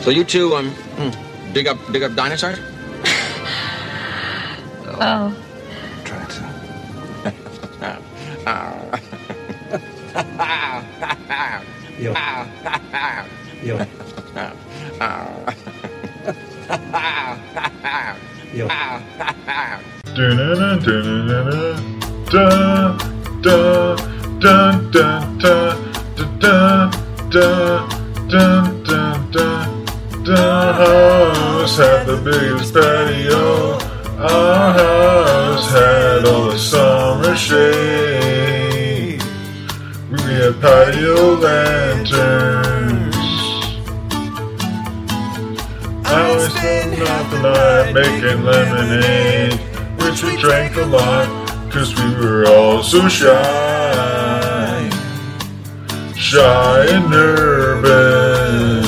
So you two um hmm, dig up dig up dinosaurs? Oh. Try to. Yo. Yo. Yo. Dun-dun-dun, dun-dun-dun-dun, dun, dun, dun, dun, dun, dun, dun, dun, dun. House had the biggest patio. Our house had all the summer shade. We had patio lanterns. I was sitting out the night making lemonade, which we drank a lot, cause we were all so shy. Shy and nervous.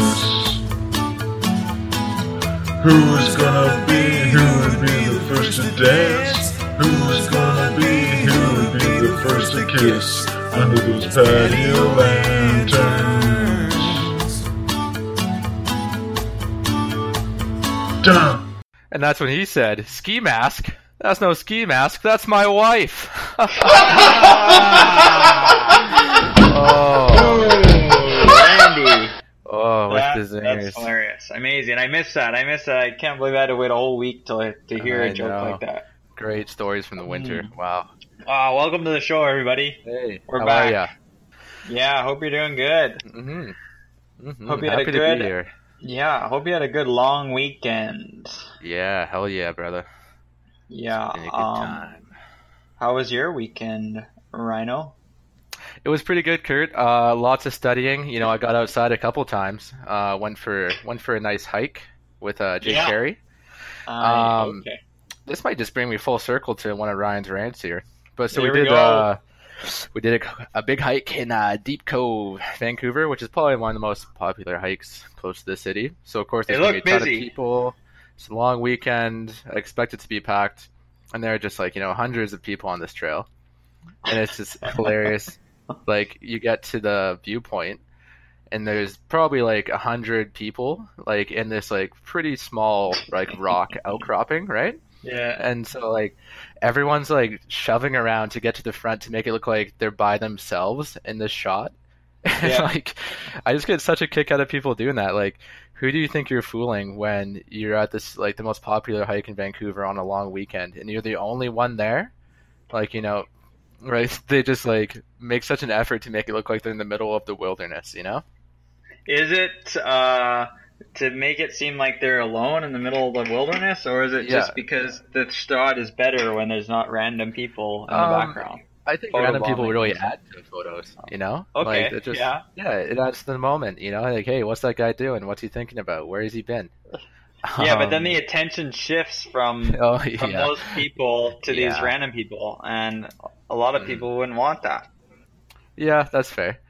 Who's gonna be, who would be the first to dance? Who's gonna be, who would be the first to kiss under those patio lanterns? Dun. And that's when he said, "Ski mask? That's no ski mask. That's my wife." oh, Randy. Oh, with That- the that's hilarious. Amazing. I missed that. I missed that. I can't believe I had to wait a whole week to, to hear I a joke know. like that. Great stories from the winter. Wow. Wow! welcome to the show, everybody. Hey, We're how back. are ya? Yeah, hope you're doing good. Mm-hmm. Mm-hmm. Hope you had a Happy to good- be here. Yeah, hope you had a good long weekend. Yeah, hell yeah, brother. Yeah. Good Um, time. how was your weekend, Rhino? It was pretty good, Kurt. Uh, lots of studying. You know, I got outside a couple times. Uh, went for went for a nice hike with uh, Jake Yeah. Carey. Um, okay. This might just bring me full circle to one of Ryan's rants here. But so Here we we did go. uh, we did a, a big hike in uh, Deep Cove, Vancouver, which is probably one of the most popular hikes close to the city. So of course there's gonna be look a ton of people. It's a long weekend. I expect it to be packed, and there are just like you know hundreds of people on this trail, and it's just hilarious. Like you get to the viewpoint, and there's probably like a hundred people like in this like pretty small like rock outcropping, right? Yeah. and so like everyone's like shoving around to get to the front to make it look like they're by themselves in this shot Yeah. like i just get such a kick out of people doing that like who do you think you're fooling when you're at this like the most popular hike in vancouver on a long weekend and you're the only one there like you know right they just like make such an effort to make it look like they're in the middle of the wilderness you know Is it uh, to make it seem like they're alone in the middle of the wilderness, or is it Yeah. just because the shot is better when there's not random people in the Um, background? I think Photo random people really add to the photos, you know? Okay, Like, it just, yeah. it adds to the moment, you know? Like, hey, what's that guy doing? What's he thinking about? Where has he been? Yeah, but then Um, the attention shifts from oh, from yeah. those people to these random people, and a lot of Mm. people wouldn't want that. Yeah, that's fair.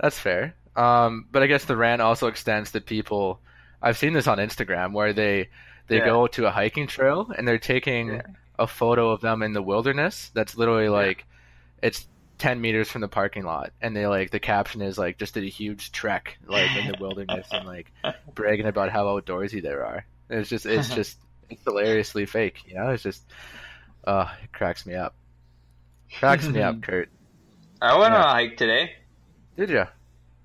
That's fair. Um, but I guess the rant also extends to people. I've seen this on Instagram where they they Yeah. go to a hiking trail and they're taking Yeah. a photo of them in the wilderness. That's literally like it's ten meters from the parking lot, and they like the caption is like just did a huge trek like in the wilderness and like bragging about how outdoorsy they are. It's just it's just it's hilariously fake. You know, it's just uh, it cracks me up. Cracks me up, Kurt. I went Yeah. on a hike today. Did you?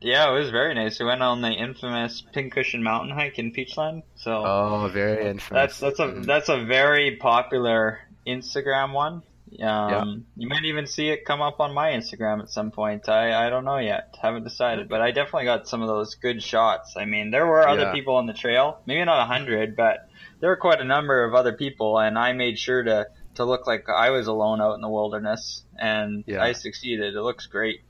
Yeah, it was very nice. We went on the infamous Pincushion Mountain hike in Peachland. So Oh, very infamous. that's that's a Mm. that's a very popular Instagram one. Um, You might even see it come up on my Instagram at some point. I, I don't know yet. Haven't decided, but I definitely got some of those good shots. I mean, there were other Yeah. people on the trail. Maybe not a hundred, but there were quite a number of other people, and I made sure to to look like I was alone out in the wilderness, and Yeah. I succeeded. It looks great.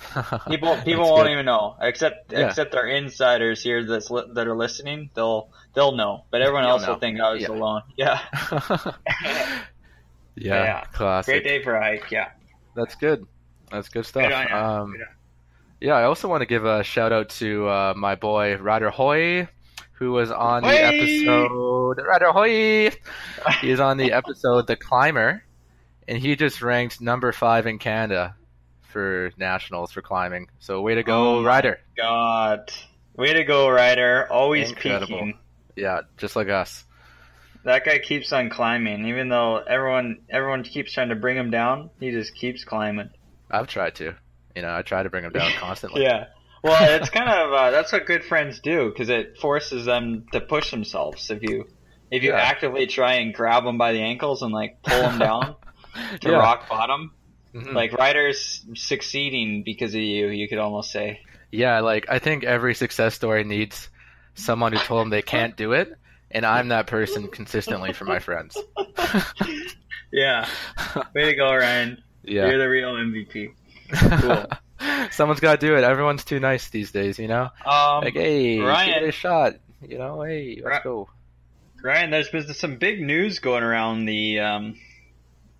People people won't good. even know, except Yeah. except our insiders here that's li- that are listening. They'll they'll know, but everyone You'll else know. will think I was Yeah. alone. Yeah, yeah, Yeah. classic. great day for a hike. Yeah. That's good. That's good stuff. Good. Um, Good yeah, I also want to give a shout out to uh, my boy Ryder Hoy, who was on the episode. Ryder Hoy, he is on the episode The Climber, and he just ranked number five in Canada for nationals for climbing. So way to go, Oh Ryder. God, Way to go, Ryder. Always Incredible. peaking. Yeah, just like us. That guy keeps on climbing, even though everyone everyone keeps trying to bring him down. He just keeps climbing. I've tried to. You know, I try to bring him down constantly. Yeah. Well, it's kind of uh, that's what good friends do because it forces them to push themselves. If you if you Yeah. actively try and grab them by the ankles and like pull them down to Yeah. rock bottom, Mhm. like Ryder's succeeding because of you. You could almost say. Yeah, like I think every success story needs someone who told them they can't do it, and I'm that person consistently for my friends. Yeah. Way to go, Ryan. Yeah, You're the real MVP. Cool. Someone's got to do it. Everyone's too nice these days, you know? Um, Like, hey, Ryan- give it a shot. You know, hey, let's go. Ryan, there's been some big news going around the um,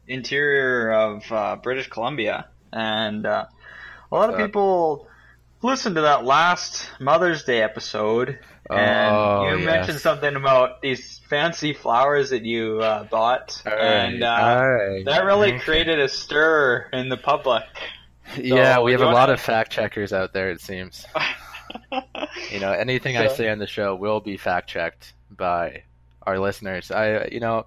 interior of uh, British Columbia, and uh, a lot of people listened to that last Mother's Day episode, and Oh, you yes. mentioned something about these fancy flowers that you uh, bought, and uh, Alright. that really Okay. created a stir in the public. Yeah, we have a lot of fact checkers out there, it seems. You know, anything I say on the show will be fact checked by our listeners. I, you know,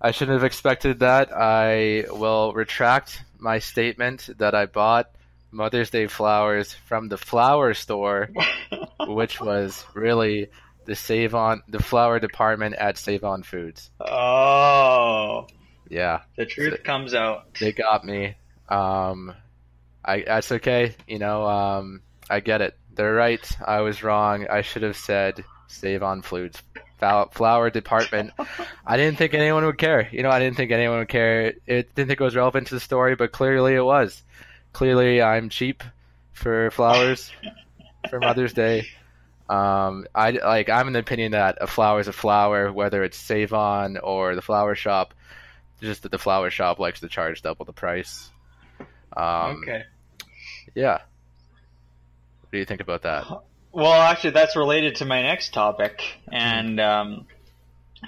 I shouldn't have expected that. I will retract my statement that I bought Mother's Day flowers from the flower store, which was really the Save On, the flower department at Save On Foods. oh, Yeah, the truth comes out. they got me. Um, I that's okay. You know, um, I get it. They're right. I was wrong. I should have said Save on Foods flower department. I didn't think anyone would care. You know, I didn't think anyone would care. It didn't think it was relevant to the story, but clearly it was. Clearly, I'm cheap for flowers for Mother's Day. Um, I like. I'm in the opinion that a flower is a flower, whether it's Save On or the flower shop. Just that the flower shop likes to charge double the price. Um, okay. Yeah. What do you think about that? Well, actually, that's related to my next topic, and um,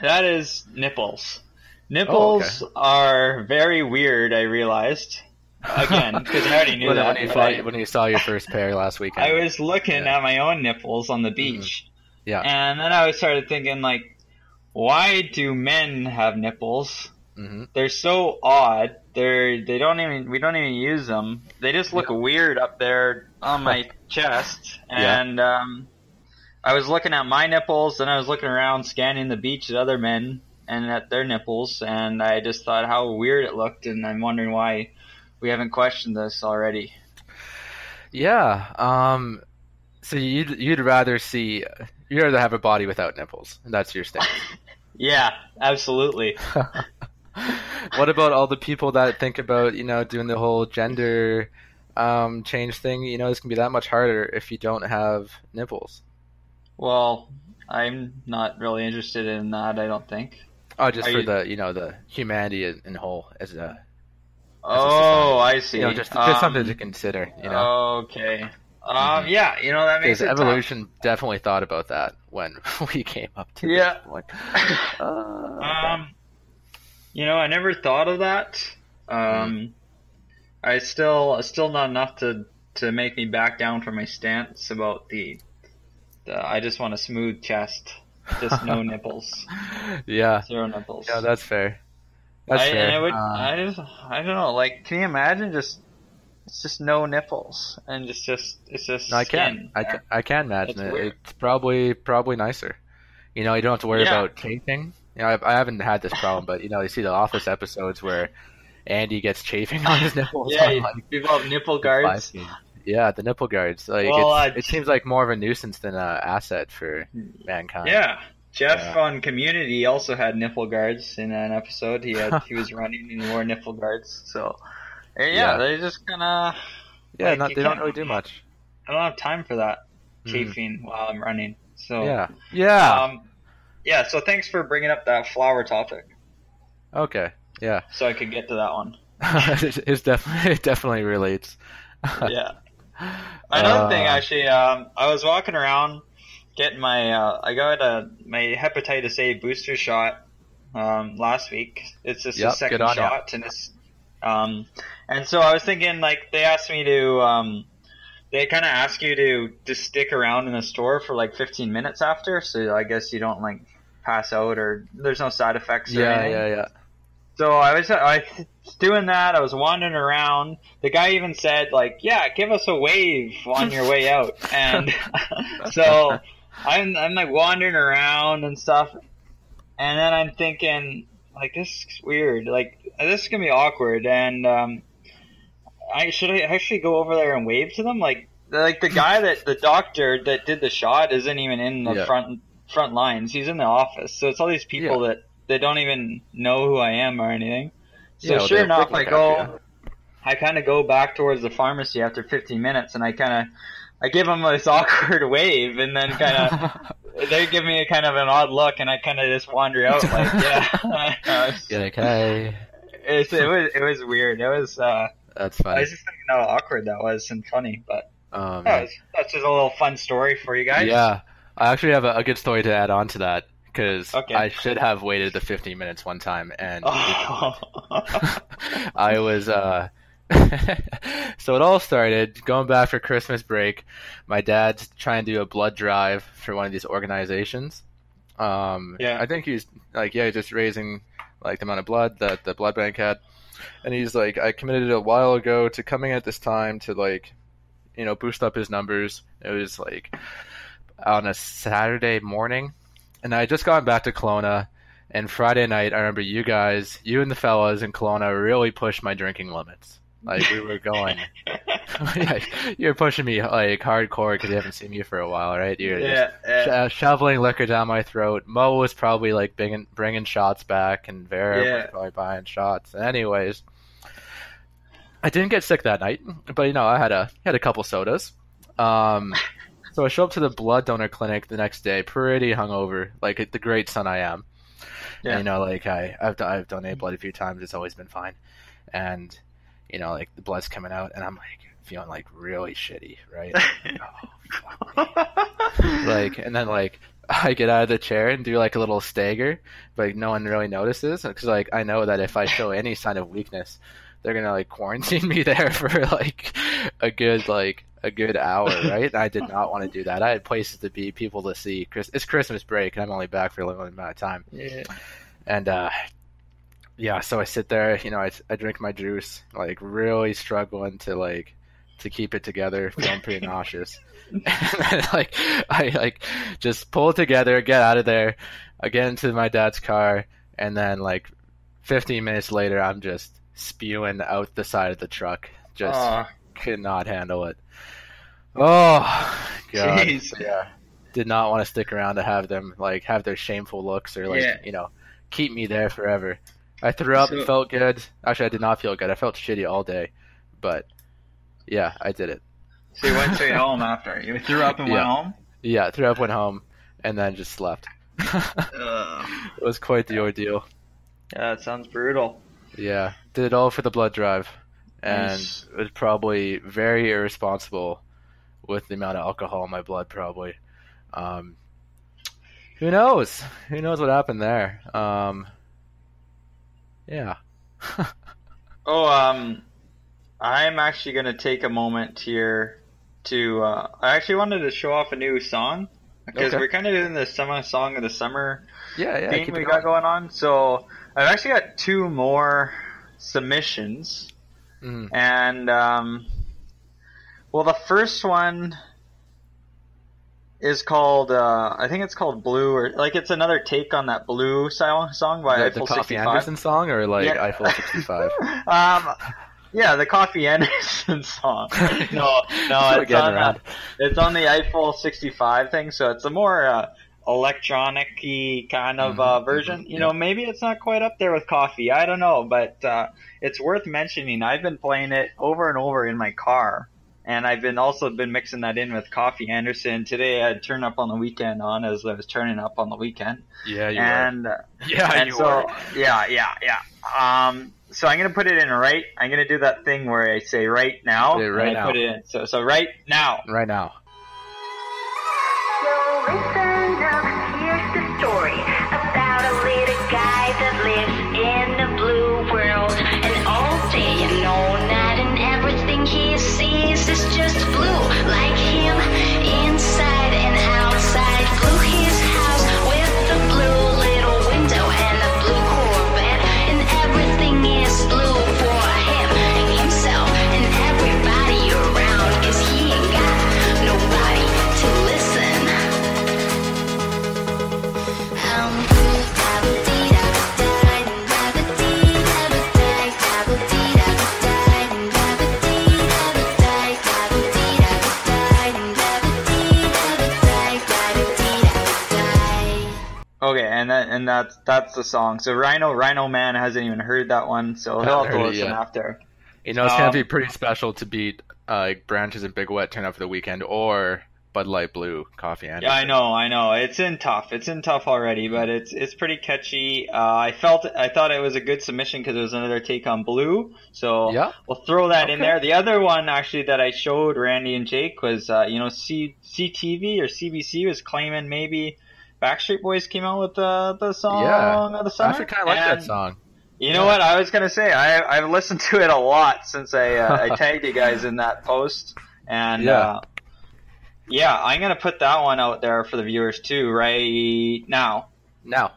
that is nipples. Nipples are very weird. I realized again because I already knew when, that. when you saw, I, when you saw your first pair last weekend. I was looking Yeah. at my own nipples on the beach, Yeah. and then I started thinking like, why do men have nipples? hmm They're so odd. They're they don't even we don't even use them. They just look weird up there on my chest. Yeah. And um, I was looking at my nipples, and I was looking around scanning the beach at other men and at their nipples, and I just thought how weird it looked, and I'm wondering why we haven't questioned this already. Yeah. Um. So you'd you'd rather see you'd rather have a body without nipples. That's your stance. Yeah, absolutely. what about all the people that think about you know doing the whole gender um, change thing? You know, it's gonna be that much harder if you don't have nipples. Well, I'm not really interested in that. I don't think. Oh, just Are for you- the you know the humanity in, in whole as a Oh, I see. you know just just Um, something to consider. You know. Okay. Um. Yeah. You know that makes Because it tough. evolution definitely thought about that when we came up to Yeah. Uh, Um, you know, I never thought of that. Um, I still, still not enough to to make me back down from my stance about the. the I just want a smooth chest, just no nipples, yeah, zero nipples. yeah, that's fair. That's I, fair. and it would, Uh, I just, I don't know. Like, can you imagine just? It's just no nipples, and just, just, it's just. no, I can, I can, I can imagine That's it. weird. It's probably probably nicer. You know, you don't have to worry Yeah. about chafing. You know, I, I haven't had this problem, but you know, you see the Office episodes where Andy gets chafing on his nipples. Yeah, on, like, people have nipple guards. Yeah, the nipple guards. Like Well, it's, it seems like more of a nuisance than an asset for mankind. Yeah. Jeff Yeah. on Community also had nipple guards in an episode. He had he was running and he wore nipple guards. So eh, yeah, Yeah. they just kind of yeah, Like, not, they don't really do much. I don't have time for that Mhm. chafing while I'm running. So Yeah, yeah. um, yeah. So thanks for bringing up that flower topic, okay, yeah. so I could get to that one. it's definitely it definitely relates. yeah. Another thing, Uh, actually, um, I was walking around getting my uh, I got a my hepatitis A booster shot um, last week. It's just Yep, a second ya. shot, and it's um, and so I was thinking like they asked me to um, they kind of ask you to to stick around in the store for like 15 minutes after, so I guess you don't like pass out or there's no side effects. Or Yeah, anything. yeah, yeah. So I was I was doing that. I was wandering around. The guy even said like, "Yeah, give us a wave on your way out." And so I'm I'm like wandering around and stuff, and then I'm thinking like this is weird. Like this is gonna be awkward. And um, I should I actually go over there and wave to them? Like like the guy that the doctor that did the shot isn't even in the Yeah. front front lines. He's in the office. So it's all these people that they don't even know who I am or anything. So Yeah, sure enough, I go. I kind of go back towards the pharmacy after 15 minutes, and I kind of I give them this awkward wave, and then kind of they give me a kind of an odd look, and I kind of just wander out like yeah. You're like, hey, it's, it was it was weird. It was uh, that's funny. I was just thinking how awkward that was and funny, but Um, that was, that's just a little fun story for you guys. yeah, I actually have a, a good story to add on to that because Okay. I should have waited the 15 minutes one time, and Oh. I was uh so it all started going back for Christmas break. My dad's trying to do a blood drive for one of these organizations. Um Yeah. I think he's like yeah, he's just raising like the amount of blood that the blood bank had. And he's like I committed a while ago to coming at this time to like you know, boost up his numbers. It was like on a Saturday morning. And I had just gotten back to Kelowna and Friday night, I remember you guys, you and the fellas in Kelowna really pushed my drinking limits. Like we were going, yeah, you're pushing me like hardcore because you haven't seen me for a while, right? You're yeah, just yeah. sh- uh, shoveling liquor down my throat. Mo was probably like bringing, bringing shots back, and Vera Yeah. was probably buying shots. Anyways, I didn't get sick that night, but you know I had a had a couple sodas. Um, so I show up to the blood donor clinic the next day, pretty hungover, like the great son I am. Yeah. And, you know, like I I've done, I've donated blood a few times. It's always been fine, and you know, like the blood's coming out, and I'm like feeling like really shitty, right? oh, fuck like, and then like I get out of the chair and do like a little stagger, but like, no one really notices because like I know that if I show any sign of weakness, they're gonna like quarantine me there for like a good like a good hour, right? I did not want to do that. I had places to be, people to see. Chris, it's Christmas break, and I'm only back for a limited amount of time. yeah. And uh, yeah, so I sit there, you know, I, I drink my juice, like really struggling to like to keep it together, feeling pretty nauseous. And then, like I like just pull together, get out of there, I get into my dad's car, and then like 15 minutes later, I'm just spewing out the side of the truck. Just Aw. could not handle it. Oh god, Jeez. yeah. Did not want to stick around to have them like have their shameful looks or like Yeah. you know keep me there forever. I threw up, So- felt good. Actually, I did not feel good. I felt shitty all day, but yeah, I did it. So you went straight home after. You threw up and went Yeah. home? Yeah, threw up, went home, and then just slept. it was quite the ordeal. Yeah, it sounds brutal. Yeah, did it all for the blood drive, and Nice. was probably very irresponsible with the amount of alcohol in my blood. Probably. Um, who knows? Who knows what happened there? Um, yeah. Oh, um, I'm actually going to take a moment here to. Uh, I actually wanted to show off a new song because Okay. we're kind of doing the summer song of the summer Yeah, yeah. theme we got going. on. So I've actually got two more submissions, Mhm. and um, well, the first one is called uh, I think it's called Blue or like it's another take on that Blue song song by The, the Coffee 65. Anderson song or like Yeah. Eiffel 65? um, yeah, the Coffee Anderson song. No, no, it's on, uh, it's on the Eiffel 65 thing, so it's a more uh, electronic-y kind of uh, Mhm, version. mhm, You know, maybe it's not quite up there with Coffee. I don't know, but uh, it's worth mentioning. I've been playing it over and over in my car. And I've been also been mixing that in with Coffee Anderson. Today I turn up on the weekend on as I was turning up on the weekend. Yeah, you and uh, were. Yeah, and you so, were. yeah, yeah, yeah. Um, so I'm gonna put it in right. I'm gonna do that thing where I say right now. Yeah, right and I now. Put it in. So, so right now. Right now. So listen up, here's the story Okay, and that and that's that's the song. So Rhino Rhino Man hasn't even heard that one, so he'll have to listen yet. after. You know, it's gonna Um, be pretty special to beat uh, Branches and Big Wet turn up for the weekend, or Bud Light Blue Coffee and Yeah, I know, I know. It's in tough. It's in tough already, but it's it's pretty catchy. Uh, I felt I thought it was a good submission because it was another take on Blue. So Yeah. we'll throw that in there. The other one actually that I showed Randy and Jake was uh, you know C CTV or CBC was claiming maybe Backstreet Boys came out with the the song Yeah. of the I actually kind of like that song. You know what? I was gonna say I I've listened to it a lot since I uh, I tagged you guys in that post, and Yeah. uh, yeah, I'm gonna put that one out there for the viewers too right now. Now,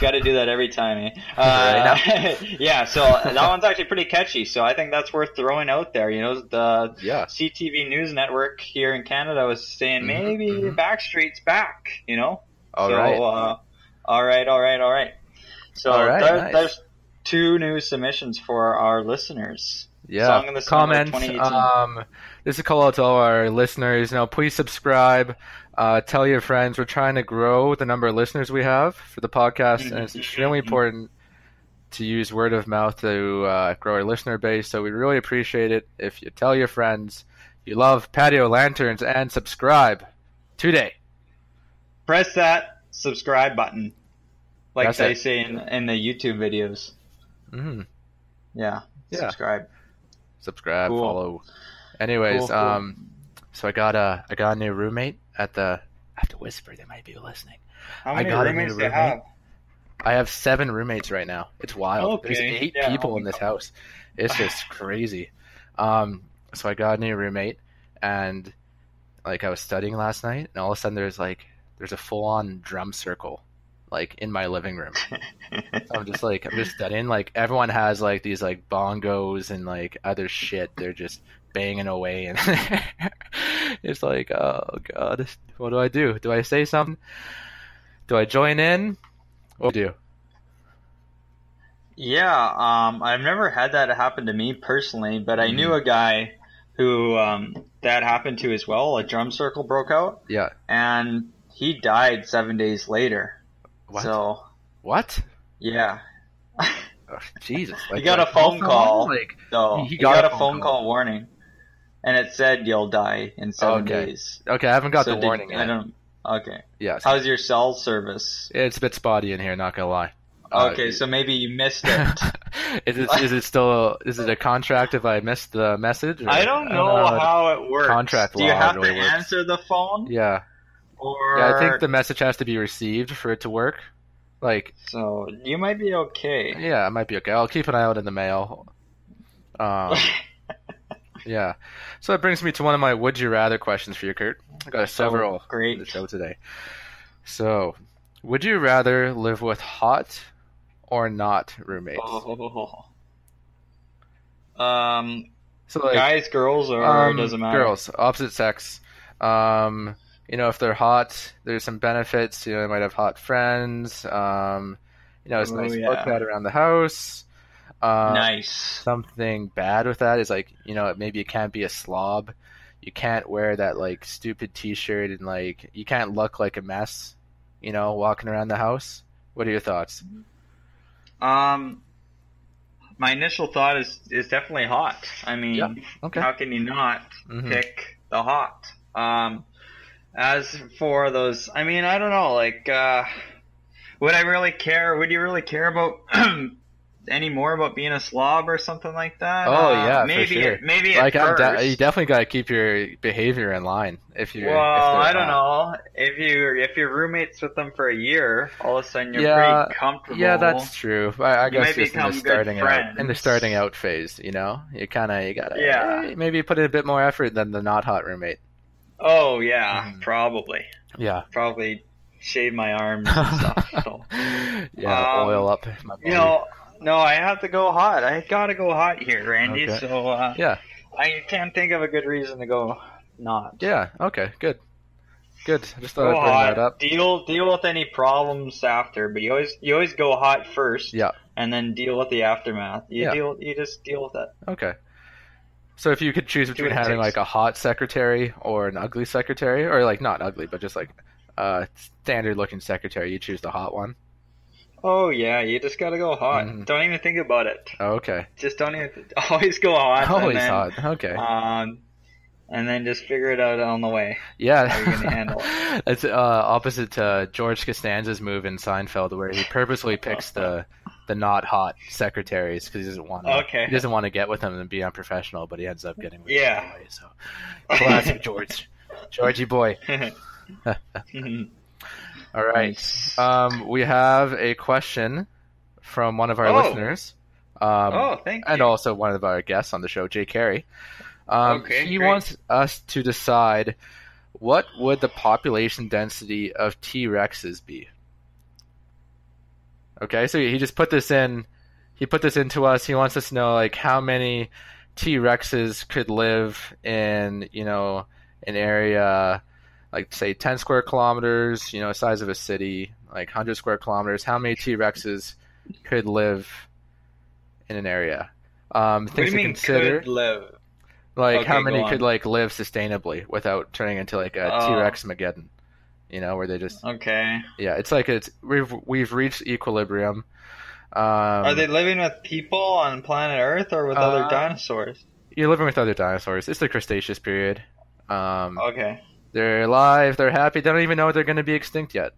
got. Got to do that every time, eh? Uh, yeah, so that one's actually pretty catchy. So I think that's worth throwing out there. You know, the Yeah. CTV News Network here in Canada was saying Mhm, maybe mhm. Backstreet's back. You know, all so, right. Uh, all right, all right, all right. So All right, there- nice. there's two new submissions for our listeners. yeah. Song of the Comments. Um, this is a call out to all our listeners. Now, please subscribe. Uh, tell your friends. We're trying to grow the number of listeners we have for the podcast, and it's extremely important to use word of mouth to uh, grow our listener base. So we really appreciate it if you tell your friends you love patio lanterns and subscribe today. Press that subscribe button, like That's they it. say in, in the YouTube videos. hmm Yeah, Yeah. subscribe. subscribe, Cool. follow. Anyways, Cool, cool. um, so I got a I got a new roommate at the. I have to whisper. They might be listening. How I many got a new roommates do you roommate. have? I have seven roommates right now. It's wild. There's eight yeah, people in this house. It's just crazy. Um, so I got a new roommate, and like I was studying last night, and all of a sudden there's like there's a full on drum circle, like in my living room. I'm just like I'm just studying. Like everyone has like these like bongos and like other shit. They're just banging away, and it's like, oh god, what do I do? Do I say something? Do I join in? What do I do? Yeah, um, I've never had that happen to me personally, but I Mm-hmm. knew a guy who um, that happened to as well. A drum circle broke out, Yeah. and he died seven days later. What? So What? yeah, Oh, Jesus! He got a phone call. Like, so He he, got got, a a phone phone call. call warning, and it said you'll die in seven Okay. days. okay, I haven't got So the did- warning I don't. Okay, Yes. how's your cell service? it's a bit spotty in here. Not gonna lie. Uh, Okay, so maybe you missed it. is it is it still is it a contract if I missed the message? or- I don't know how it- how it works. contract Do you have really to works. answer the phone? Yeah, Or yeah. I think the message has to be received for it to work. Like, so you might be okay. yeah, I might be okay. I'll keep an eye out in the mail. Um, yeah. So that brings me to one of my would you rather questions for you, Kurt. I got several Oh, great. in the show today. So, would you rather live with hot or not roommates? Oh. Um, So like guys, girls, or um, doesn't matter. girls, opposite sex. Um, you know, if they're hot, there's some benefits. You know, they might have hot friends. Um, you know, it's Oh, nice yeah. look at around the house. Um, Nice. Something bad with that is like, you know, maybe you can't be a slob. You can't wear that like stupid T-shirt and like you can't look like a mess. You know, walking around the house. What are your thoughts? Um, my initial thought is is definitely hot. I mean, Yeah, okay. how can you not Mhm. pick the hot? Um, as for those, I mean, I don't know. Like, uh, would I really care? Would you really care about any more about being a slob or something like that? Oh, Uh, yeah, for maybe sure. It, maybe like de- you definitely got to keep your behavior in line if you. well, I don't know if you if you're roommates with them for a year, all of a sudden you're Yeah, pretty comfortable. Yeah, that's true. I, I guess just in the starting out in the starting out phase, you know, you kind of you gotta Yeah. eh, maybe put in a bit more effort than the not hot roommate. Oh yeah, Mhm. probably Yeah. probably shave my arms and stuff. So. yeah, Um, oil up. You know, no, I have to go hot. I gotta go hot here, Randy. Okay. So uh, Yeah. I can't think of a good reason to go not. Yeah. Okay. Good. Good. I just thought Go I'd bring hot. that up. Deal deal with any problems after, but you always you always go hot first. Yeah. And then deal with the aftermath. You Yeah. deal you just deal with it. Okay. So if you could choose between having takes. like a hot secretary or an ugly secretary, or like not ugly, but just like a standard looking secretary, you choose the hot one. Oh yeah, you just gotta go hot. Mhm. Don't even think about it. Oh, okay. Just don't even always go hot. Always then, hot. Okay. Um, and then just figure it out on the way. Yeah, How are you gonna handle it's uh, opposite to George Costanza's move in Seinfeld, where he purposely picks the the not hot secretaries because he doesn't want to. Okay. He doesn't want to get with them and be unprofessional, but he ends up getting with Yeah. them anyway. So classic George, Georgie boy. All right. Nice. Um, we have a question from one of our Oh. listeners. Um, oh, thank you. and also one of our guests on the show, Jay Carey. Um, Okay, he great. wants us to decide what would the population density of T Rexes be. Okay, so he just put this in. He put this into us. He wants us to know like how many T Rexes could live in you know an area like say 10 square kilometers, you know, size of a city, like 100 square kilometers. How many T Rexes could live in an area? Um, things to consider. could live? Like Okay, how many could like live sustainably without turning into like a Oh. Rex Mageddon? You know, where they just Okay. yeah, it's like it's we've we've reached equilibrium. Um, Are they living with people on planet Earth or with Uh, other dinosaurs? You're living with other dinosaurs. It's the Cretaceous period. Um, Okay. They're alive. They're happy. They don't even know they're going to be extinct yet.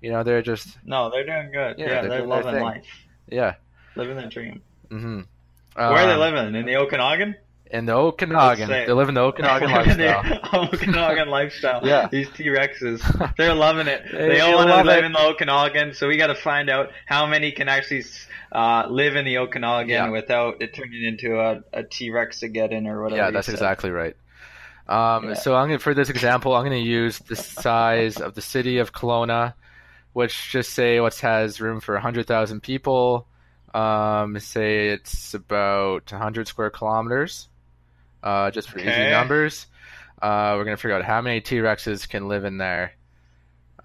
You know, they're just No, they're doing good. Yeah, Yeah, they're they're, loving life, yeah. living their dream. Mm-hmm. Where are they living? In the Okanagan? In the Okanagan. They live in the Okanagan lifestyle. Okanagan lifestyle. Yeah. These T Rexes, they're loving it. They They all want to live it. in the Okanagan, so we got to find out how many can actually uh, live in the Okanagan Yeah. without it turning into a, a T Rex again or whatever. Yeah, that's said. exactly right. Um, Yeah. So I'm gonna, for this example, I'm going to use the size of the city of Kelowna, which just say what has room for 100,000 people. Um, say it's about 100 square kilometers, uh, just for easy numbers. Uh, we're going to figure out how many T Rexes can live in there.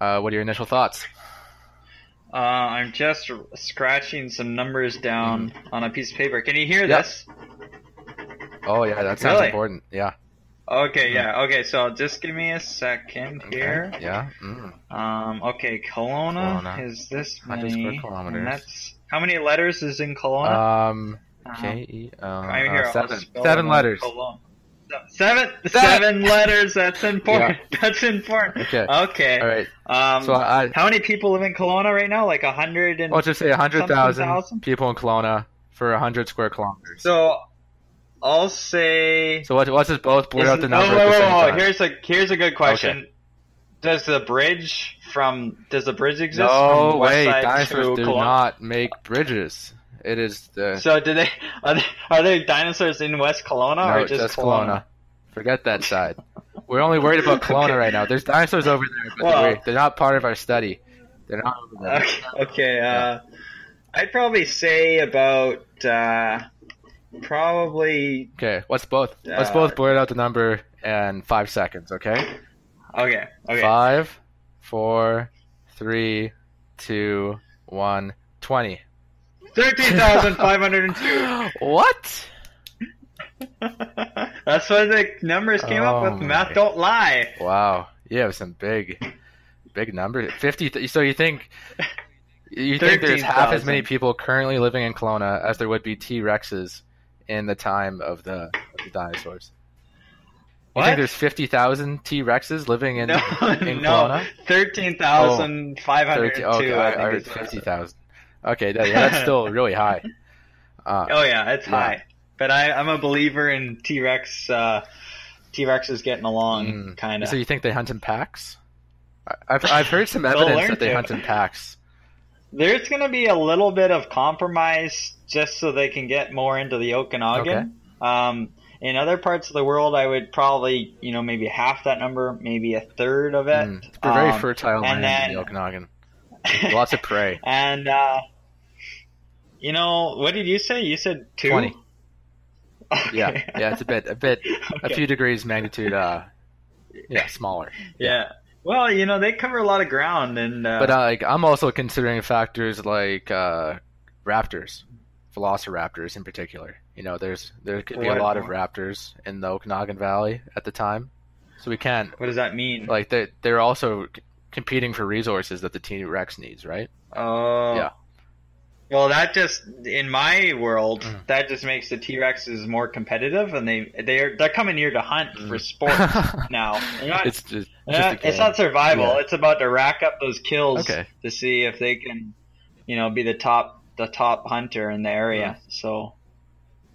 Uh, what are your initial thoughts? Uh, I'm just r- scratching some numbers down on a piece of paper. Can you hear Mm-hmm. This? Oh yeah, that sounds Really? important. Yeah. Okay, yeah. Okay, so just give me a second here. Okay. Yeah. Mm. Um, okay, Kelowna, Kelowna. is this 100 square many? kilometers. That's how many letters is in Kelowna? Um. Uh, K E uh, I uh, seven. Seven letters. Kelowna. Seven, Seven. seven letters. That's important. That's important. Okay. Okay. All right. Um, So I, how many people live in Kelowna right now? Like a hundred and. I'll just say a hundred thousand? people in Kelowna for a hundred square kilometers. So, I'll say. So what, let's both blurt out the number the wait, wait. Here's a here's a good question. Okay. Does the bridge from does the bridge exist? no from way, dinosaurs do Kelowna? not make bridges. It is the So do they are, they are there dinosaurs in West Kelowna no, or just just Kelowna. Forget that side. We're only worried about Kelowna Okay. right now. There's dinosaurs over there, but Well- they're, they're not part of our study. They're not over there. Okay, okay uh, I'd probably say about uh, probably Okay, let's both let's Uh, both blurt out the number in five seconds. Okay. okay okay Five, four, three, two, one, twenty. thirteen thousand five hundred and two. What? That's what the numbers came up Oh with. my. Math don't lie. Wow, you have some big, big numbers. Fifty. Th- so you think you think there's half as many people currently living in Kelowna as there would be T Rexes in the time of the, of the dinosaurs? You think there's fifty thousand T Rexes living in no, in no, Kelowna? thirteen thousand five hundred 30, and two. okay, I, I heard think is what I fifty said. thousand. Okay, that, yeah, that's still really high. Uh, Oh yeah, it's Yeah. high. But I, I'm a believer in T Rex. Uh, T Rex is getting along, Mm. kind of. So you think they hunt in packs? I've I've heard some evidence that they to. hunt in packs. There's going to be a little bit of compromise just so they can get more into the Okanagan. Um, in other parts of the world, I would probably, you know, maybe half that number, maybe a third of it. Mm. A very Um, fertile land and then- in the Okanagan. Lots of prey. and uh, you know, what did you say? You said two. 20. Okay. Yeah, yeah, it's a bit, a bit, a few degrees magnitude. Uh, yeah, smaller. Yeah. Well, you know, they cover a lot of ground, and uh, But uh, like, I'm also considering factors like uh, raptors, velociraptors in particular. You know, there's there could be a lot of raptors in the Okanagan Valley at the time, so we can't what does that mean? like they they're also c- competing for resources that the T Rex needs, right? Oh. Yeah. Well, that just in my world, Mm. that just makes the T Rexes more competitive, and they they're they're coming here to hunt for sport now. Not- Mm. it's just, just not- it's not survival. Yeah. It's about to rack up those kills Okay. to see if they can, you know, be the top the top hunter in the area. Mm. So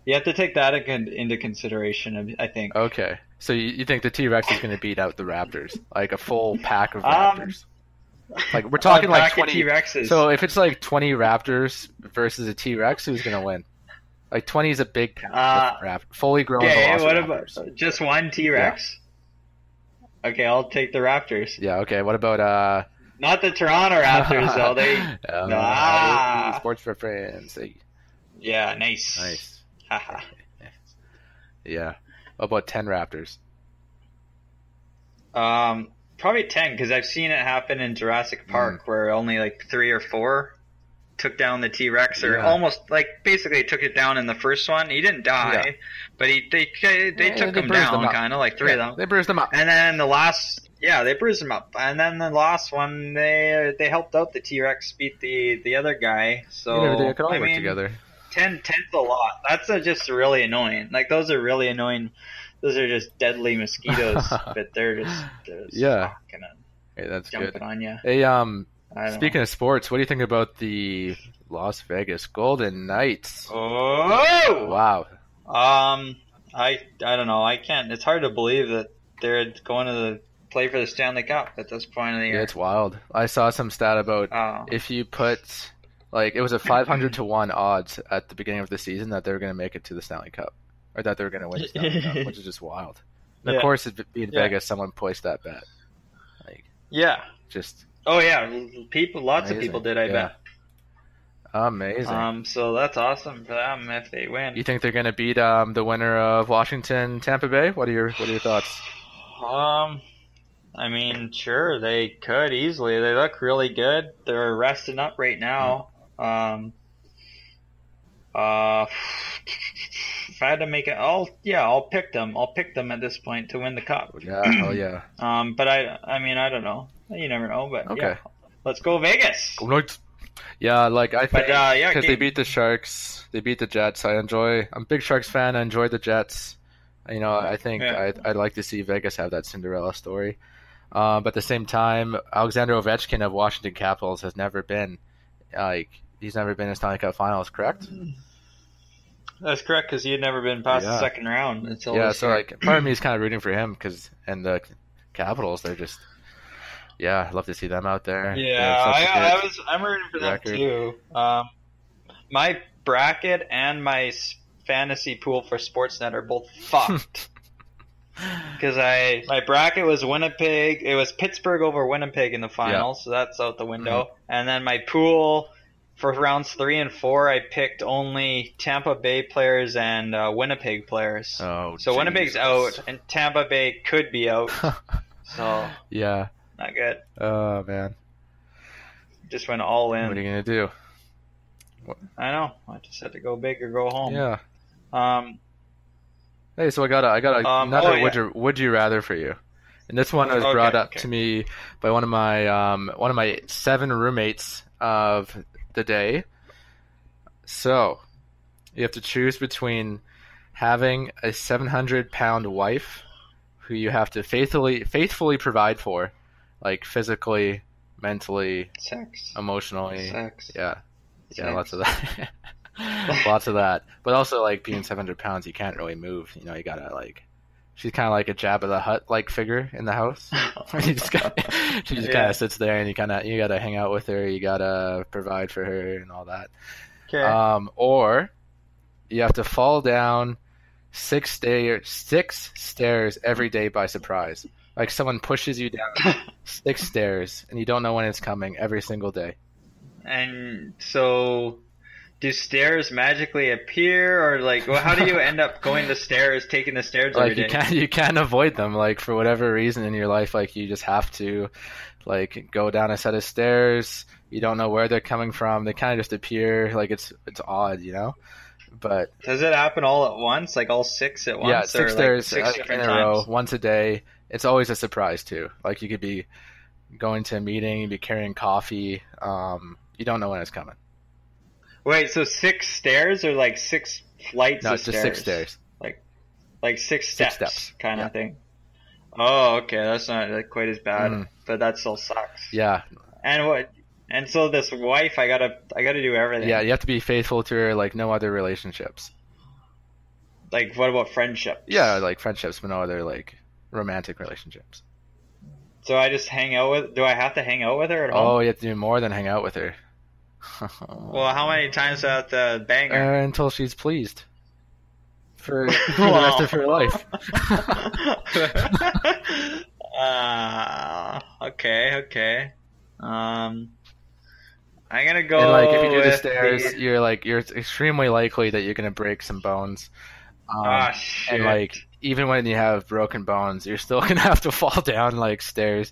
you have to take that into consideration. I think. Okay, so you, you think the T Rex is going to beat out the Raptors, like a full pack of Um, Raptors? Like we're talking like twenty. T-Rexes. So if it's like twenty Raptors versus a T Rex, who's going to win? Like twenty is a big pack Uh, of rap- fully grown okay, what about just one T Rex? Okay, I'll take the Raptors. Yeah. Okay. What about uh? Not the Toronto Raptors though. They Uh, Ah. sports for friends. Hey, yeah, nice. Nice. Yeah. About ten Raptors? um, probably ten because I've seen it happen in Jurassic Park Mm. where only like three or four took down the T Rex or Yeah. almost like basically took it down in the first one. He didn't die, Yeah. but he they they Yeah, took they him down kind of like three of them. They bruised them up. And then the last, yeah, they bruised him up. And then the last one, they they helped out the T Rex beat the the other guy. So you know, they could all I work mean, together. 10 10's a lot. That's uh just really annoying. Like those are really annoying. Those are just deadly mosquitoes, but they're just, they're just Yeah. Hey, that's good. on you. Hey, um, speaking of sports, what do you think about the Las Vegas Golden Knights? oh, Wow. um, I I don't know. I can't. It's hard to believe that they're going to the play for the Stanley Cup at this point of the Yeah, year. it's wild. I saw some stat about Oh. if you put like it was a 500 to 1 odds at the beginning of the season that they were going to make it to the Stanley Cup or that they were going to win the Stanley Cup, which is just wild. And Yeah. of course, it being Yeah. Vegas, someone placed that bet. Like yeah. just Oh yeah. People. Lots of people did. I Yeah. bet. amazing. Um. So that's awesome for them if they win. you think they're going to beat um, the winner of Washington Tampa Bay? What are your what are your thoughts? Um, I mean, sure, they could easily. They look really good. They're resting up right now. Um, uh, if I had to make it, I'll yeah, I'll pick them. I'll pick them at this point to win the cup. Yeah, hell yeah. Um, but I, I mean, I don't know. You never know. But Okay. yeah, let's go Vegas. Go Knights. Yeah, like I think But, uh, yeah, because they beat the Sharks, they beat the Jets. I enjoy. I'm a big Sharks fan. I enjoy the Jets. You know, I think Yeah. I'd, I'd like to see Vegas have that Cinderella story. Uh, but at the same time, Alexander Ovechkin of Washington Capitals has never been like he's never been in the Stanley Cup Finals, correct? That's correct because he had never been past Yeah. the second round until yeah, so year. like part of me is kind of rooting for him because and the Capitals, they're just yeah, I'd love to see them out there. Yeah, I, I, was. I'm rooting for them record. too. Um, my bracket and my fantasy pool for Sportsnet are both fucked because I my bracket was Winnipeg. It was Pittsburgh over Winnipeg in the finals, so that's out the window. Mm-hmm. And then my pool for rounds three and four, I picked only Tampa Bay players and uh, Winnipeg players. oh, so Winnipeg's out, and Tampa Bay could be out. so yeah. not good. Oh man, Just went all in. what are you gonna do? I know. I just had to go big or go home. Yeah. Um. Hey, so I got a, I got a, Um, another oh, yeah. would you would you rather for you, and this one was Okay, brought up okay. to me by one of my um one of my seven roommates of the day. So, you have to choose between having a seven hundred pound wife who you have to faithfully faithfully provide for, like physically, mentally, Sex. emotionally. Sex. Yeah, yeah, lots of that. Lots of that. But also, like being 700 pounds, you can't really move. You know, you gotta like. She's kind of like a Jabba the Hutt like figure in the house. you just got, she just Yeah. kind of sits there, and you kind of you gotta hang out with her. You gotta provide for her and all that. Okay. Um, or you have to fall down six stairs, six stairs every day by surprise. Like someone pushes you down six stairs, and you don't know when it's coming every single day. and so, do stairs magically appear, or like, well, how do you end up going the stairs, taking the stairs every Like you can't you can't avoid them. Like for whatever reason in your life, like you just have to like go down a set of stairs. You don't know where they're coming from. They kind of just appear. Like it's it's odd, you know. But Does it happen all at once, like all six at once? yeah, six like stairs six uh, in different a times? row, once a day. It's always a surprise too. Like you could be going to a meeting, you'd be carrying coffee. Um, you don't know when it's coming. Wait, so six stairs or like six flights No, of just six stairs. Like six Six steps, steps, kind yeah. of thing. Oh, okay, that's not like, quite as bad, Mm. but that still sucks. Yeah, And what? And so this wife, I gotta, I gotta do everything. yeah. You have to be faithful to her, like no other relationships. Like, what about friendship? Yeah, like friendships, but no other like romantic relationships. So I just hang out with? Do I have to hang out with her at all? Oh, you have to do more than hang out with her. Well, how many times have to bang her? Uh, until she's pleased. For, for the rest of her life. uh, okay, okay. Um, I'm gonna go. and like if you do the stairs, the- you're like you're extremely likely that you're gonna break some bones. Um, Ah, shit. and like even when you have broken bones, you're still gonna have to fall down like stairs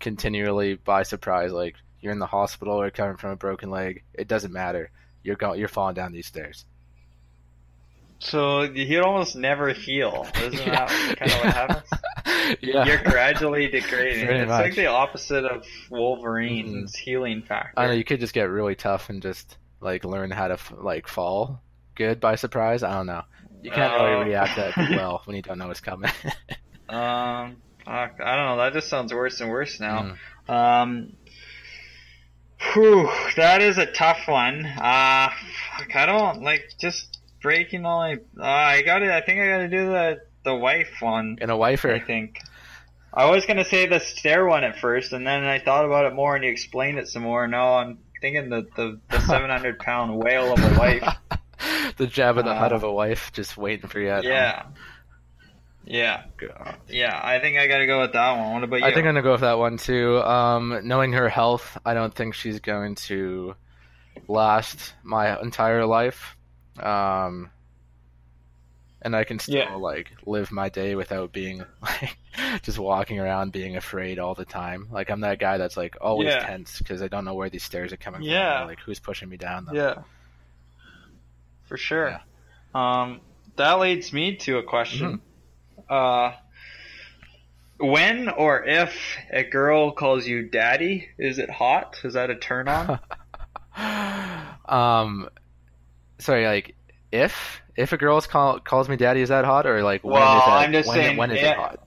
continually by surprise. Like you're in the hospital or coming from a broken leg, it doesn't matter. You're going, you're falling down these stairs. So you almost never heal. Isn't Yeah. that kind of what happens? yeah, You're gradually degrading. Pretty it's much. like the opposite of Wolverine's healing factor. I know you could just get really tough and just like learn how to like fall good by surprise. I don't know. You can't Oh. really react that well when you don't know what's coming. Um, I don't know. That just sounds worse and worse now. Mm. Um, whew, that is a tough one. Uh, fuck, I don't like just breaking only. Uh, I got it. I think I got to do the the wife one. and a wife I think. I was gonna say the stair one at first, and then I thought about it more, and you explained it some more. Now I'm thinking the the, the 700 pound whale of a wife. the jab in the Uh, hut of a wife just waiting for you at Yeah. Yeah. God. yeah. I think I gotta go with that one. What about you? I think I'm gonna go with that one too. Um, knowing her health, I don't think she's going to last my entire life. Um, and I can still Yeah. like live my day without being like just walking around being afraid all the time. Like I'm that guy that's like always Yeah. tense because I don't know where these stairs are coming Yeah. from. or, Like who's pushing me down. Them. Yeah. For sure. Um, that leads me to a question. Uh, when or if a girl calls you daddy, is it hot? Is that a turn on? um, sorry, like if if a girl call, calls me daddy, is that hot or like when Well, is that? I'm just when, saying when is if- it hot?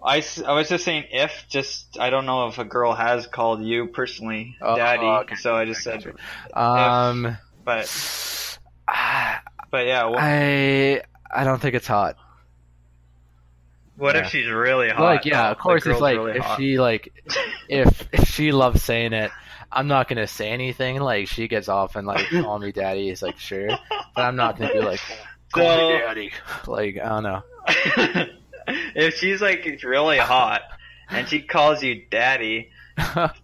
I, I was just saying if, just, I don't know if a girl has called you personally Oh, daddy, okay. so I just said, Um, but, but yeah, wh- I I don't think it's hot. What yeah. if she's really hot? like yeah, of course it's like really if hot. she like if if she loves saying it, I'm not gonna say anything. Like she gets off and like call me daddy. It's like sure, but I'm not gonna be like call So- me daddy. Like I don't know. if she's like really hot and she calls you daddy,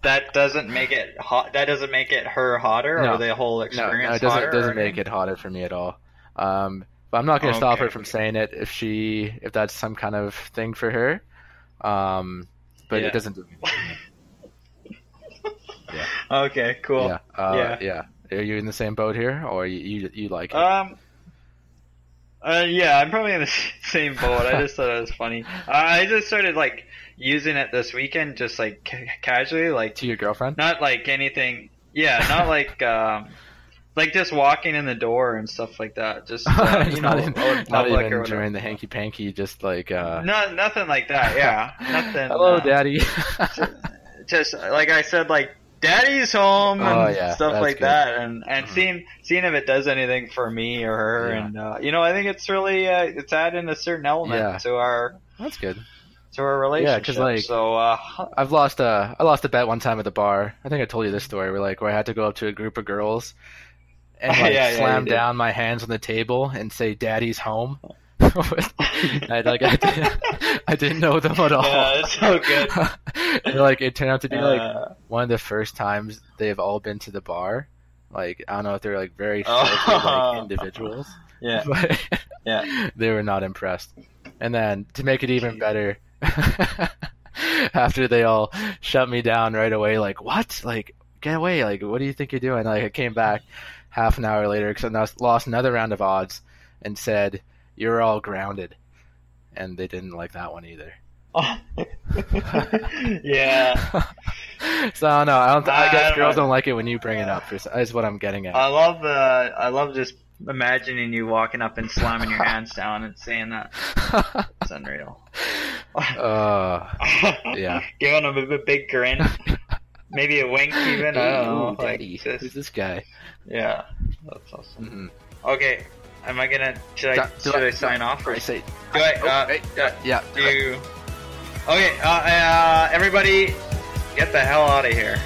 that doesn't make it hot. That doesn't make it her hotter No. or the whole experience no, it doesn't doesn't make it hotter for me at all. Um, but I'm not gonna stop Okay. her from saying it if she if that's some kind of thing for her. Um, but Yeah. it doesn't. do anything Okay, cool. Yeah, uh, Yeah. yeah. Are you in the same boat here, or you you, you like it? Um. Uh, yeah, I'm probably in the same boat. I just thought it was funny. Uh, I just started like using it this weekend, just like ca- casually, like to your girlfriend? not like anything. Yeah, not like um, like just walking in the door and stuff like that. Just uh, you know, not, even, out not even during the hanky panky, just like uh, No, nothing like that. Yeah, nothing. hello, uh, daddy. just like I said, like daddy's home and Oh, yeah, stuff like good. that and and Mhm. seeing seeing if it does anything for me or her Yeah. and uh, you know I think it's really uh, it's adding a certain element Yeah. to our That's good. to our relationship 'cause, like- so uh I've lost a I lost a bet one time at the bar. I think I told you this story where like where I had to go up to a group of girls and like yeah, yeah, slam did. down my hands on the table and say "Daddy's home." I like I, did, I didn't know them at all. Yeah, it's so good. and, like it turned out to be like uh, one of the first times they've all been to the bar. Like I don't know if they're like very Oh. like individuals, yeah but yeah they were not impressed. And then to make it even better, after they all shut me down right away, like what? Like get away! Like what do you think you're doing? Like I came back half an hour later because I lost another round of odds and said you're all grounded, and they didn't like that one either. yeah so I don't know. I don't. I I guess don't girls don't like it when you bring it up. For, is what I'm getting at. I love uh I love just imagining you walking up and slamming your hands down and saying that it's unreal uh, yeah. giving them a big grin maybe a wink even I don't know Ooh, like, daddy. just- Who's this guy? yeah that's awesome Mhm. okay am I gonna should I Do- do should I, I- sign off or I say, do I Oh, uh, uh, yeah. do you okay uh, uh everybody get the hell out of here